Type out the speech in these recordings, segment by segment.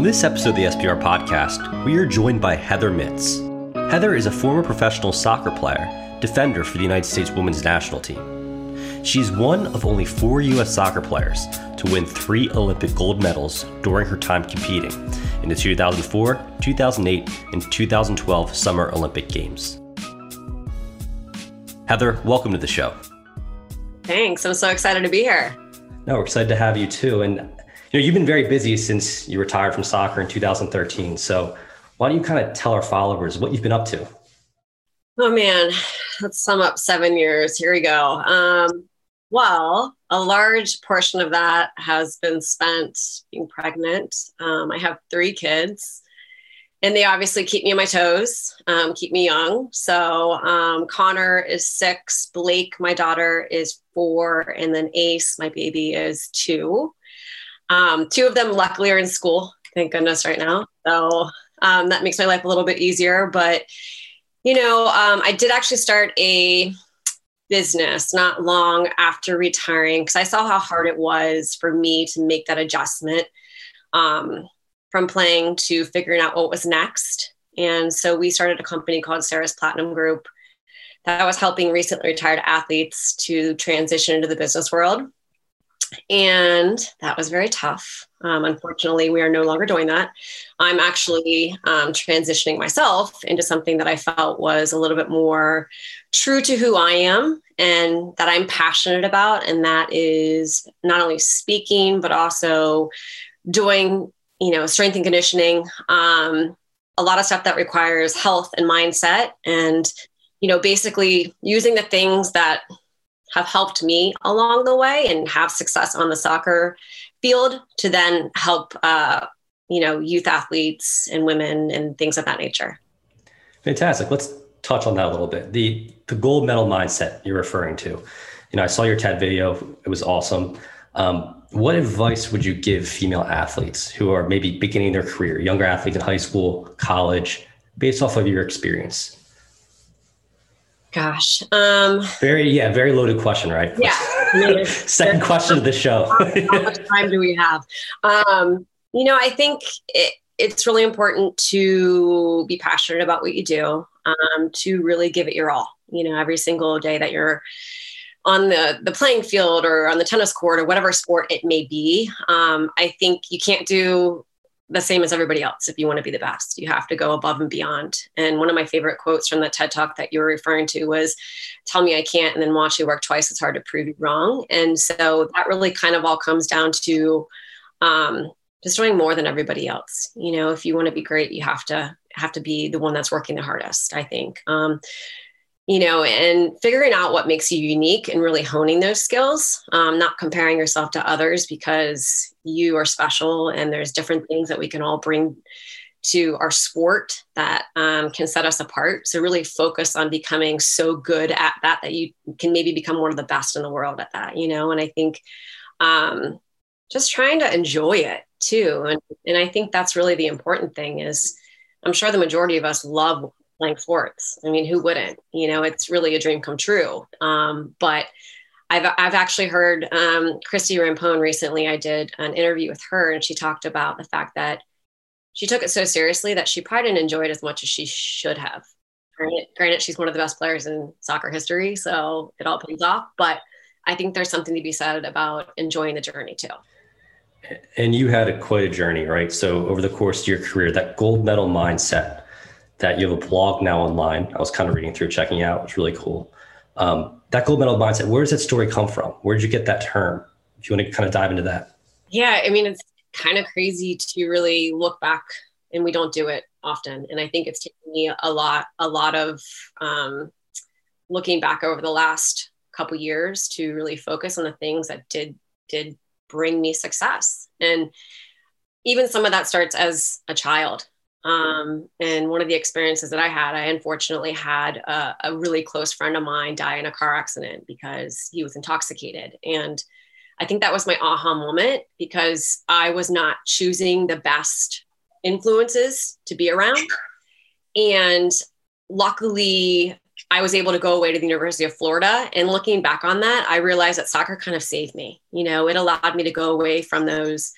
On this episode of the SBR podcast, we are joined by Heather Mitts. Heather is a former professional soccer player, defender for the United States women's national team. She's one of only four U.S. soccer players to win three Olympic gold medals during her time competing in the 2004, 2008, and 2012 Summer Olympic Games. Heather, welcome to the show. Thanks. I'm so excited to be here. No, we're excited to have you too. And you know, you've been very busy since you retired from soccer in 2013. So why don't you kind of tell our followers what you've been up to? Oh man, let's sum up seven years. Here we go. Um, well, a large portion of that has been spent being pregnant. Um, I have three kids, and they obviously keep me on my toes, um, keep me young. So um, Connor is six, Blake, my daughter, is four, and then Ace, my baby, is two. Um, two of them, luckily, are in school. Thank goodness, right now. So um, that makes my life a little bit easier. But you know, um, I did actually start a business not long after retiring because I saw how hard it was for me to make that adjustment um, from playing to figuring out what was next. And so we started a company called Sarah's Platinum Group that was helping recently retired athletes to transition into the business world. And that was very tough. Um, unfortunately, we are no longer doing that. I'm actually um, transitioning myself into something that I felt was a little bit more true to who I am and that I'm passionate about. And that is not only speaking, but also doing, you know, strength and conditioning. Um, a lot of stuff that requires health and mindset and you know basically using the things that have helped me along the way and have success on the soccer field to then help uh, you know youth athletes and women and things of that nature. Fantastic. Let's touch on that a little bit. The the gold medal mindset you're referring to. You know i saw your ted video. It was awesome. Um, what advice would you give female athletes who are maybe beginning their career younger athletes in high school college based off of your experience Gosh. Um, very, yeah, very loaded question, right? Yeah. Second question of the show. how, much time do we have? Um, you know, I think it, it's really important to be passionate about what you do, um, to really give it your all. You know, every single day that you're on the the playing field or on the tennis court or whatever sport it may be. Um, I think you can't do the same as everybody else if you want to be the best. You have to go above and beyond. And one of my favorite quotes from the TED Talk that you were referring to was, Tell me I can't, and then watch you work twice as hard to prove you wrong. And so that really kind of all comes down to um, just doing more than everybody else. You know, if you want to be great, you have to have to be the one that's working the hardest, I think. Um, you know, and figuring out what makes you unique and really honing those skills, um, not comparing yourself to others because you are special and there's different things that we can all bring to our sport that um, can set us apart. So really focus on becoming so good at that that you can maybe become one of the best in the world at that, you know. And I think um, just trying to enjoy it too, and and I think that's really the important thing is. I'm sure the majority of us love playing sports. I mean, who wouldn't? You know, it's really a dream come true. Um, but I've, I've actually heard um, Christie Rampone recently. I did an interview with her, and she talked about the fact that she took it so seriously that she probably didn't enjoy it as much as she should have. Granted, granted, she's one of the best players in soccer history, so it all pays off. But I think there's something to be said about enjoying the journey too. And you had a, quite a journey, right? So over the course of your career, that gold medal mindset that you have a blog now online. I was kind of reading through, checking out. It's really cool. Um, that gold medal mindset, where does that story come from? Where did you get that term? If you want to kind of dive into that. Yeah, I mean, it's kind of crazy to really look back, and we don't do it often. And I think it's taken me a lot, a lot of um, looking back over the last couple years to really focus on the things that did did bring me success. And even some of that starts as a child. Um, and one of the experiences that I had, I unfortunately had a, a, really close friend of mine die in a car accident because he was intoxicated. And I think that was my aha moment because I was not choosing the best influences to be around. And luckily, I was able to go away to the University of Florida. And looking back on that, I realized that soccer kind of saved me. You know, it allowed me to go away from those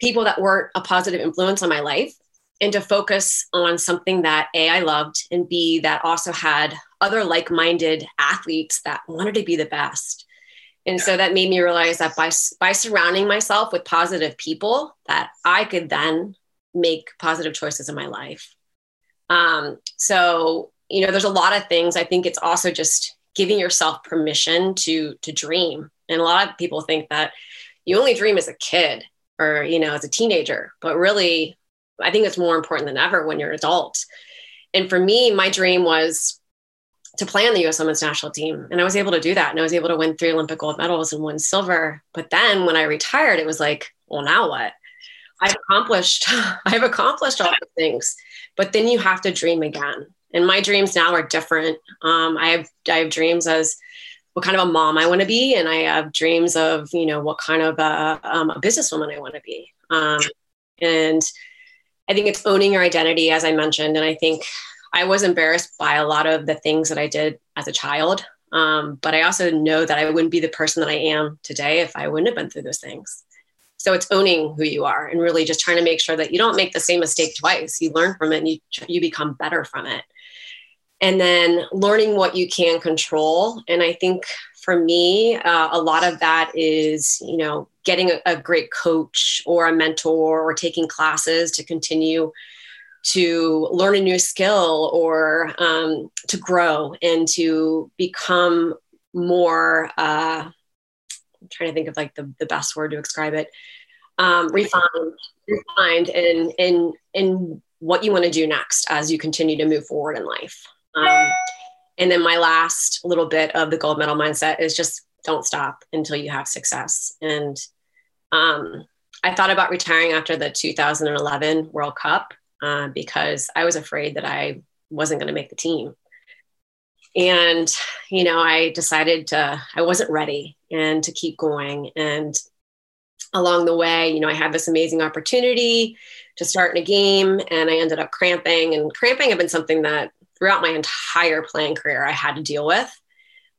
people that weren't a positive influence on my life and to focus on something that A, I loved, and B, that also had other like minded athletes that wanted to be the best. And so that made me realize that by, by surrounding myself with positive people, that I could then make positive choices in my life. Um, so, you know, there's a lot of things. I think it's also just giving yourself permission to to dream. And a lot of people think that you only dream as a kid or, you know, as a teenager, but really I think it's more important than ever when you're an adult. And for me, my dream was to play on the US Women's National Team. And I was able to do that. And I was able to win three Olympic gold medals and one silver. But then when I retired, it was like, well, now what? I've accomplished, I've accomplished all the things. But then you have to dream again. And my dreams now are different. Um, I have I have dreams as what kind of a mom I want to be, and I have dreams of you know what kind of a, um, a businesswoman I want to be. Um, and I think it's owning your identity, as I mentioned. And I think I was embarrassed by a lot of the things that I did as a child. Um, but I also know that I wouldn't be the person that I am today if I wouldn't have been through those things. So it's owning who you are and really just trying to make sure that you don't make the same mistake twice. You learn from it and you, you become better from it. And then learning what you can control. And I think for me, uh, a lot of that is, you know, getting a, a great coach or a mentor or taking classes to continue to learn a new skill or um, to grow and to become more uh, i'm trying to think of like the, the best word to describe it. Um, refined refined in in in what you want to do next as you continue to move forward in life. Um, and then my last little bit of the gold medal mindset is just don't stop until you have success and um, I thought about retiring after the 2011 World Cup uh, because I was afraid that I wasn't going to make the team. And, you know, I decided to, I wasn't ready and to keep going. And along the way, you know, I had this amazing opportunity to start in a game and I ended up cramping. And cramping had been something that throughout my entire playing career I had to deal with.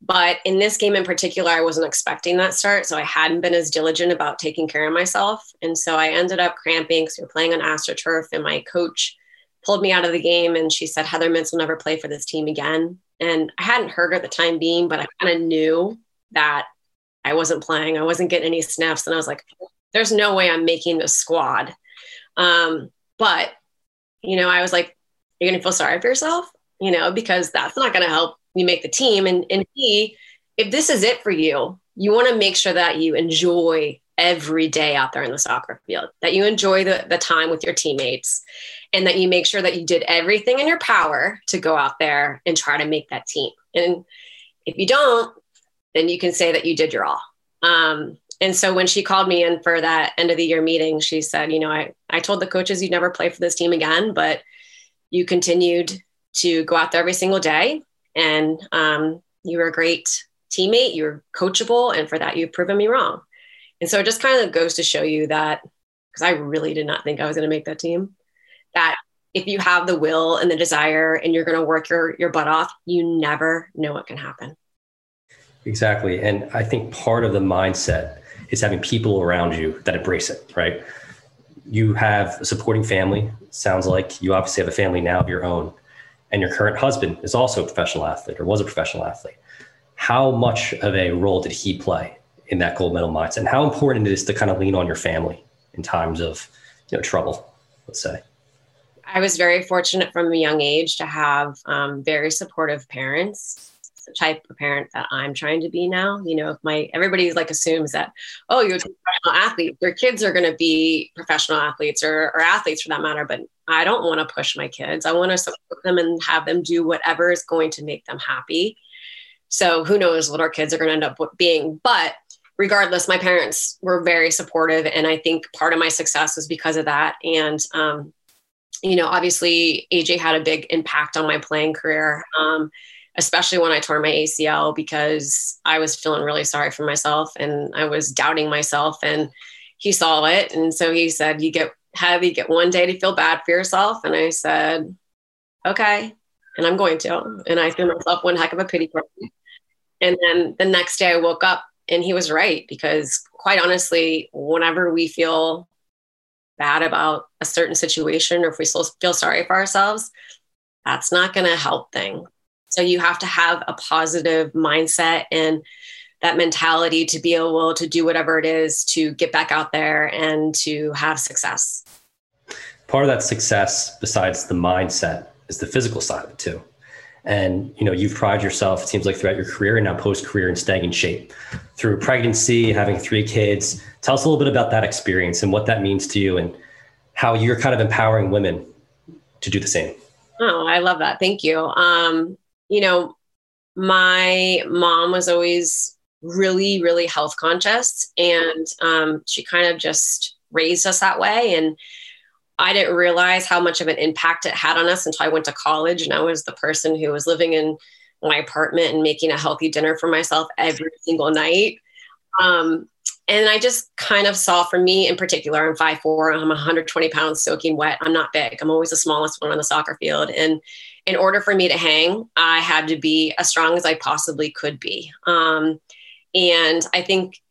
But in this game in particular, I wasn't expecting that start. So I hadn't been as diligent about taking care of myself. And so I ended up cramping because we were playing on AstroTurf. And my coach pulled me out of the game and she said, Heather Mitts will never play for this team again. And I hadn't heard her at the time being, but I kind of knew that I wasn't playing. I wasn't getting any snaps. And I was like, there's no way I'm making the squad. Um, but, you know, I was like, you're going to feel sorry for yourself, you know, because that's not going to help you make the team. And, and he, if this is it for you, you want to make sure that you enjoy every day out there in the soccer field, that you enjoy the, the time with your teammates, and that you make sure that you did everything in your power to go out there and try to make that team. And if you don't, then you can say that you did your all. Um, and so when she called me in for that end of the year meeting, she said, you know, I, I told the coaches you'd never play for this team again, but you continued to go out there every single day and um, you were a great teammate. You're coachable, and for that, you've proven me wrong. And so it just kind of goes to show you that because I really did not think I was going to make that team. That if you have the will and the desire, and you're going to work your your butt off, you never know what can happen. Exactly, and I think part of the mindset is having people around you that embrace it. Right? You have a supporting family. Sounds like you obviously have a family now of your own and your current husband is also a professional athlete or was a professional athlete. How much of a role did he play in that gold medal mindset? And how important it is to kind of lean on your family in times of you know trouble, let's say? I was very fortunate from a young age to have um, very supportive parents the type of parent that I'm trying to be now. You know, if my everybody like assumes that, oh, you're a professional athlete, your kids are going to be professional athletes or, or athletes for that matter. But I don't want to push my kids. I want to support them and have them do whatever is going to make them happy. So who knows what our kids are going to end up being. But regardless, my parents were very supportive. And I think part of my success was because of that. And, um, you know, obviously AJ had a big impact on my playing career. Um, especially when I tore my ACL because I was feeling really sorry for myself and I was doubting myself and he saw it and so he said you get have you get one day to feel bad for yourself and I said okay and I'm going to and I threw myself one heck of a pity party and then the next day I woke up and he was right because quite honestly whenever we feel bad about a certain situation or if we still feel sorry for ourselves, that's not going to help things. So you have to have a positive mindset and that mentality to be able to do whatever it is to get back out there and to have success. Part of that success, besides the mindset, is the physical side of it too. And you know, you've prided yourself, it seems like throughout your career and now post-career in staying in shape. Through pregnancy, having three kids. Tell us a little bit about that experience and what that means to you and how you're kind of empowering women to do the same. Oh, I love that. Thank you. Um, you know, my mom was always really, really health conscious, and um, she kind of just raised us that way. And I didn't realize how much of an impact it had on us until I went to college, and I was the person who was living in my apartment and making a healthy dinner for myself every single night. Um, and I just kind of saw for me in particular, I'm 5'4, I'm 120 pounds soaking wet. I'm not big. I'm always the smallest one on the soccer field. And in order for me to hang, I had to be as strong as I possibly could be. Um, and I think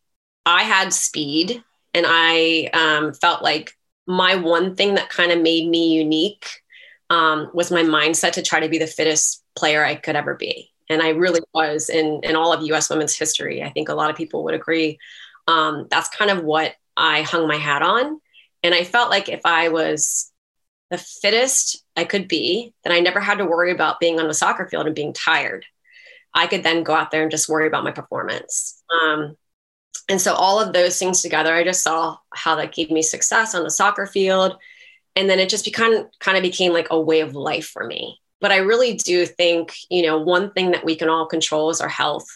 I had speed and I um, felt like my one thing that kind of made me unique um, was my mindset to try to be the fittest player I could ever be. And I really was in, in all of US women's history. I think a lot of people would agree um, that's kind of what I hung my hat on. And I felt like if I was the fittest I could be, then I never had to worry about being on the soccer field and being tired. I could then go out there and just worry about my performance. Um, and so all of those things together, I just saw how that gave me success on the soccer field. And then it just became kind of became like a way of life for me. But I really do think, you know, one thing that we can all control is our health.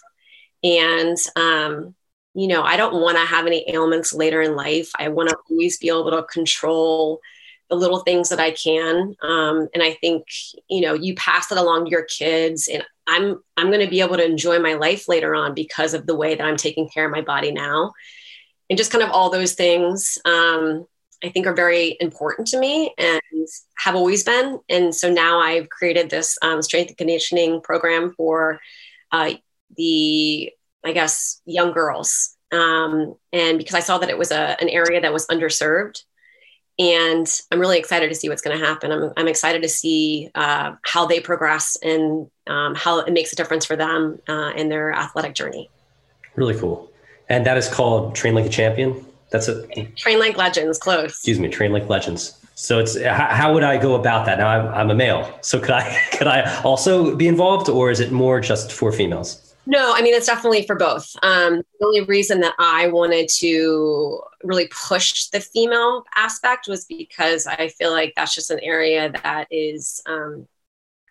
And um, you know, I don't want to have any ailments later in life. I want to always be able to control the little things that I can. Um, and I think, you know, you pass it along to your kids and I'm, I'm going to be able to enjoy my life later on because of the way that I'm taking care of my body now. And just kind of all those things, um, I think are very important to me and have always been. And so now I've created this um, strength and conditioning program for uh, the I guess, young girls. Um, and because I saw that it was a, an area that was underserved. And I'm really excited to see what's going to happen. I'm, I'm excited to see uh, how they progress and um, how it makes a difference for them uh, in their athletic journey. Really cool. And that is called Train Like a Champion. That's it. Train Like Legends, close. Excuse me, Train Like Legends. So it's how, how would I go about that? Now I'm, I'm a male, so could I could I also be involved, or is it more just for females? No, I mean, it's definitely for both. Um, the only reason that I wanted to really push the female aspect was because I feel like that's just an area that is, um,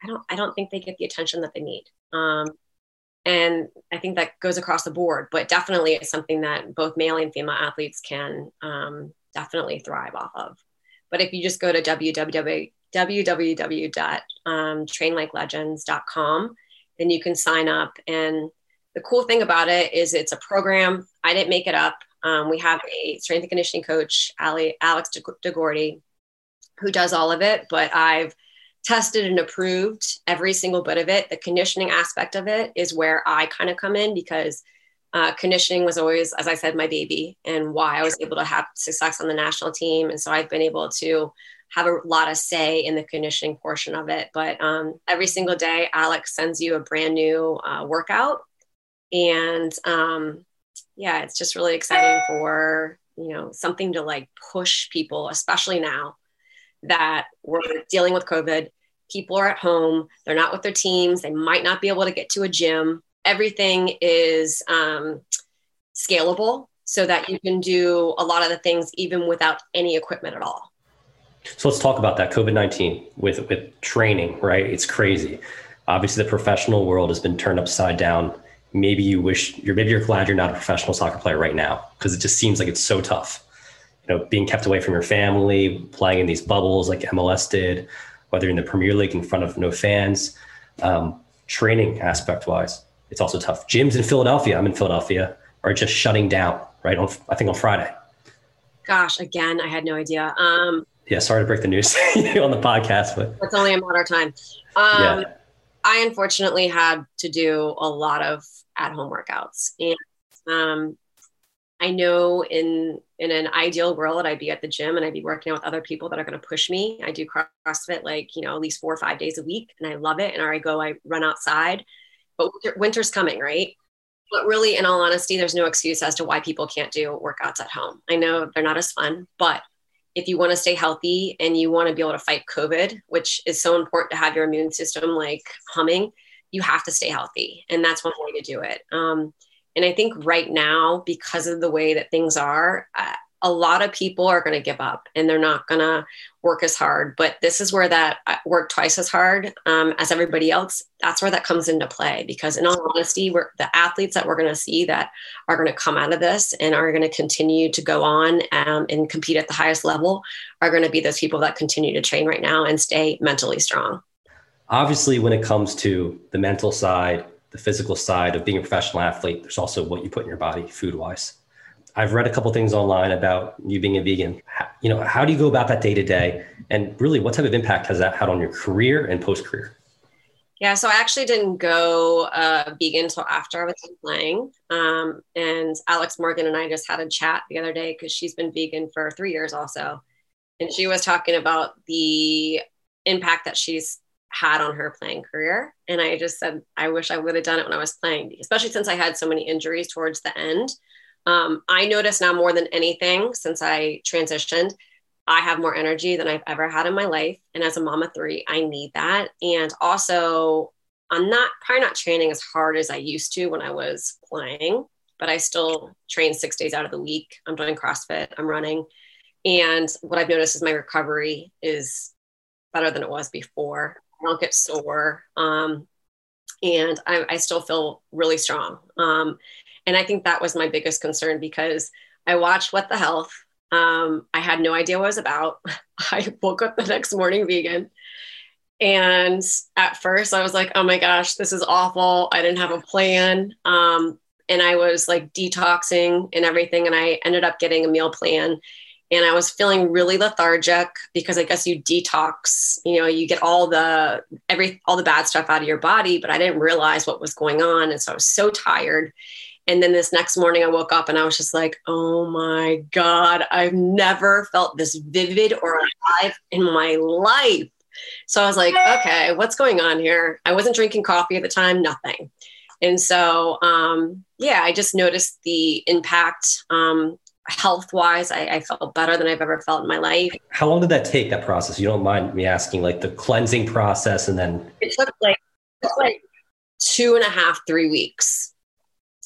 I don't, I don't think they get the attention that they need. Um, and I think that goes across the board, but definitely it's something that both male and female athletes can um, definitely thrive off of. But if you just go to www, www.trainlikelegends.com, then you can sign up. And the cool thing about it is it's a program. I didn't make it up. Um, we have a strength and conditioning coach, Ali, Alex DeGordy, who does all of it, but I've tested and approved every single bit of it. The conditioning aspect of it is where I kind of come in because uh, conditioning was always, as I said, my baby and why I was able to have success on the national team. And so I've been able to have a lot of say in the conditioning portion of it. But um, every single day, Alex sends you a brand new uh, workout. And um, yeah, it's just really exciting for, you know, something to like push people, especially now that we're dealing with COVID. People are at home, they're not with their teams, they might not be able to get to a gym. Everything is um, scalable so that you can do a lot of the things even without any equipment at all. So let's talk about that COVID nineteen with with training. Right, it's crazy. Obviously, the professional world has been turned upside down. Maybe you wish you're maybe you're glad you're not a professional soccer player right now because it just seems like it's so tough. You know, being kept away from your family, playing in these bubbles like MLS did, whether in the Premier League in front of no fans, um, training aspect wise, it's also tough. Gyms in Philadelphia, I'm in Philadelphia, are just shutting down. Right on, I think on Friday. Gosh, again, I had no idea. Um, yeah, sorry to break the news on the podcast, but it's only a matter of time. Um, yeah. I unfortunately had to do a lot of at home workouts. And um, I know in in an ideal world, I'd be at the gym and I'd be working out with other people that are going to push me. I do CrossFit like you know at least four or five days a week, and I love it. And I go, I run outside, but winter's coming, right? But really, in all honesty, there's no excuse as to why people can't do workouts at home. I know they're not as fun, but if you want to stay healthy and you want to be able to fight COVID, which is so important to have your immune system like humming, you have to stay healthy. And that's one way to do it. Um, and I think right now, because of the way that things are, uh, a lot of people are going to give up and they're not going to work as hard. But this is where that uh, work twice as hard um, as everybody else. That's where that comes into play. Because in all honesty, we're the athletes that we're going to see that are going to come out of this and are going to continue to go on um, and compete at the highest level are going to be those people that continue to train right now and stay mentally strong. Obviously, when it comes to the mental side, the physical side of being a professional athlete, there's also what you put in your body food wise. I've read a couple things online about you being a vegan. How, you know, how do you go about that day to day? And really, what type of impact has that had on your career and post career? Yeah, so I actually didn't go uh, vegan until after I was playing. Um, and Alex Morgan and I just had a chat the other day because she's been vegan for three years also. And she was talking about the impact that she's had on her playing career. And I just said, I wish I would have done it when I was playing, especially since I had so many injuries towards the end. Um, I notice now more than anything since I transitioned, I have more energy than I've ever had in my life. And as a of three, I need that. And also, I'm not probably not training as hard as I used to when I was playing, but I still train six days out of the week. I'm doing CrossFit, I'm running. And what I've noticed is my recovery is better than it was before. I don't get sore. Um, and I, I, still feel really strong. Um, and I think that was my biggest concern because I watched What the Health. Um, I had no idea what it was about. I woke up the next morning vegan. And at first, I was like, oh my gosh, this is awful. I didn't have a plan. Um, and I was like detoxing and everything. And I ended up getting a meal plan and I was feeling really lethargic because I guess you detox, you know, you get all the every all the bad stuff out of your body, but I didn't realize what was going on and so I was so tired. And then this next morning I woke up and I was just like, "Oh my god, I've never felt this vivid or alive in my life." So I was like, "Okay, what's going on here?" I wasn't drinking coffee at the time, nothing. And so, um, yeah, I just noticed the impact um, health wise, I, I, felt better than I've ever felt in my life. How long did that take, that process? You don't mind me asking, like the cleansing process and then? It took like, it took like two and a half, three weeks.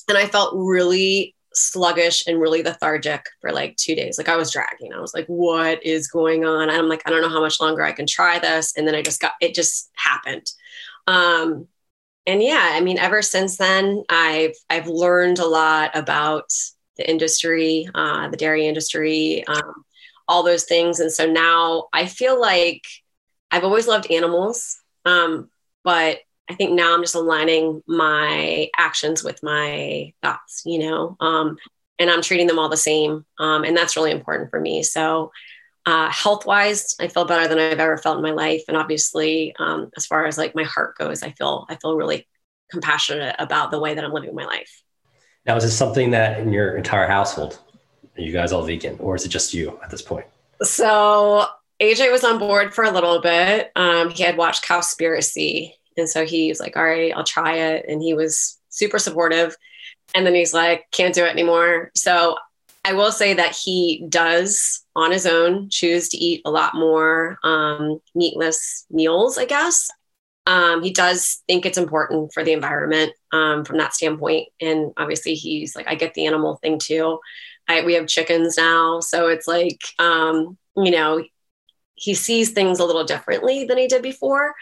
And I felt really sluggish and really lethargic for like two days. Like I was dragging. I was like, what is going on? And I'm like, I don't know how much longer I can try this. And then I just got, it just happened. Um, and yeah, I mean, ever since then, I've, I've learned a lot about the industry, uh, the dairy industry, um, all those things. And so now I feel like I've always loved animals, um, but I think now I'm just aligning my actions with my thoughts, you know, um, and I'm treating them all the same. Um, and that's really important for me. So, uh, health wise, I feel better than I've ever felt in my life. And obviously, um, as far as like my heart goes, I feel, I feel really compassionate about the way that I'm living my life. Now, is this something that in your entire household, are you guys all vegan, or is it just you at this point? So AJ was on board for a little bit. Um, he had watched Cowspiracy, and so he was like, "All right, I'll try it," and he was super supportive. And then he's like, "Can't do it anymore." So I will say that he does on his own choose to eat a lot more um, meatless meals, I guess. Um, he does think it's important for the environment um, from that standpoint. And obviously, he's like, I get the animal thing too. I, we have chickens now. So it's like, um, you know, he sees things a little differently than he did before.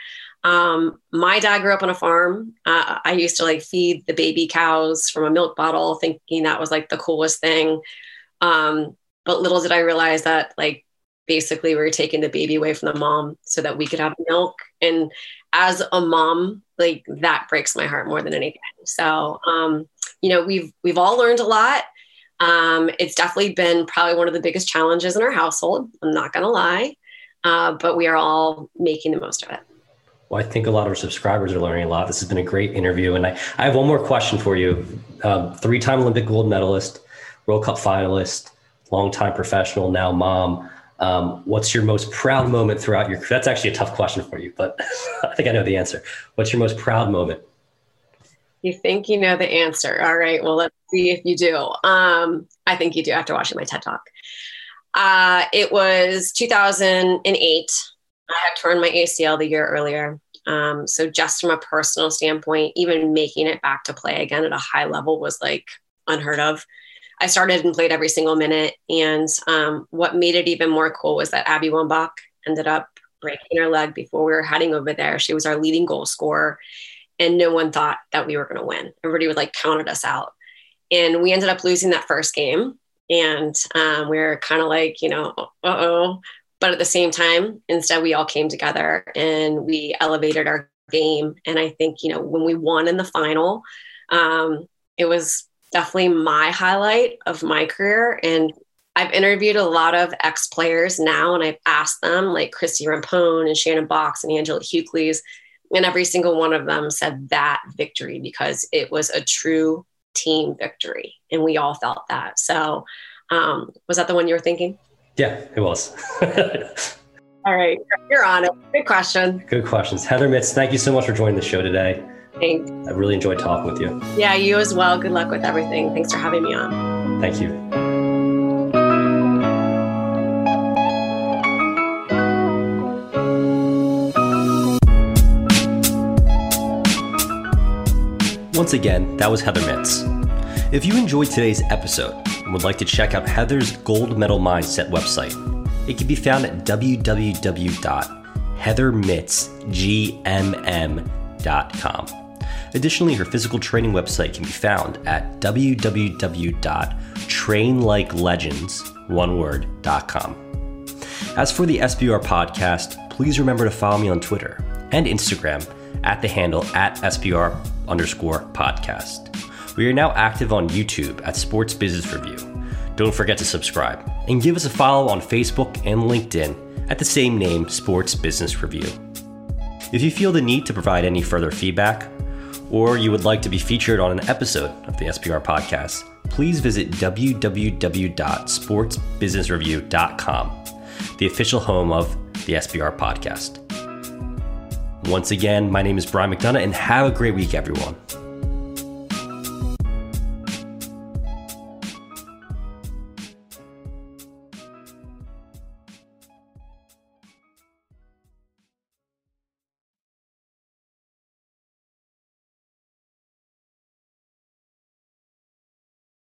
Um, my dad grew up on a farm. Uh, I used to like feed the baby cows from a milk bottle, thinking that was like the coolest thing. Um, but little did I realize that like basically we were taking the baby away from the mom so that we could have milk. And as a mom, like that breaks my heart more than anything. So, um, you know, we've we've all learned a lot. Um, it's definitely been probably one of the biggest challenges in our household. I'm not to lie, uh, but we are all making the most of it. Well, I think a lot of our subscribers are learning a lot. This has been a great interview, and I, I have one more question for you. Um, three-time Olympic gold medalist, World Cup finalist, longtime professional, now mom. Um, what's your most proud moment throughout your? That's actually a tough question for you, but I think I know the answer. What's your most proud moment? You think you know the answer. All right. Well, let's see if you do. Um, I think you do after watching my TED Talk. Uh, it was 2008. I had torn my ACL the year earlier. Um, so, just from a personal standpoint, even making it back to play again at a high level was like unheard of. I started and played every single minute. And um, what made it even more cool was that Abby Wambach ended up breaking her leg before we were heading over there. She was our leading goal scorer, and no one thought that we were going to win. Everybody would like counted us out. And we ended up losing that first game. And um, we were kind of like, you know, uh oh. But at the same time, instead, we all came together and we elevated our game. And I think, you know, when we won in the final, um, it was definitely my highlight of my career. And I've interviewed a lot of ex players now, and I've asked them, like Christie Rampone and Shannon Boxx and Angela Hucles, and every single one of them said that victory because it was a true team victory, and we all felt that. So, um, was that the one you were thinking? Yeah, it was. all right, you're on it. Good question. Good questions, Heather Mitts. Thank you so much for joining the show today. Thanks. I really enjoyed talking with you. Yeah, you as well. Good luck with everything. Thanks for having me on. Thank you. Once again, that was Heather Mitts. If you enjoyed today's episode and would like to check out Heather's Gold Medal Mindset website, it can be found at www.heathermittsgmm.com. Additionally, her physical training website can be found at www.trainlikelegends, As for the SBR podcast, please remember to follow me on Twitter and Instagram at the handle at SBR underscore podcast. We are now active on YouTube at Sports Business Review. Don't forget to subscribe and give us a follow on Facebook and LinkedIn at the same name, Sports Business Review. If you feel the need to provide any further feedback, or you would like to be featured on an episode of the SBR podcast, please visit www.sportsbusinessreview.com, the official home of the SBR podcast. Once again, my name is Brian McDonough, and have a great week, everyone.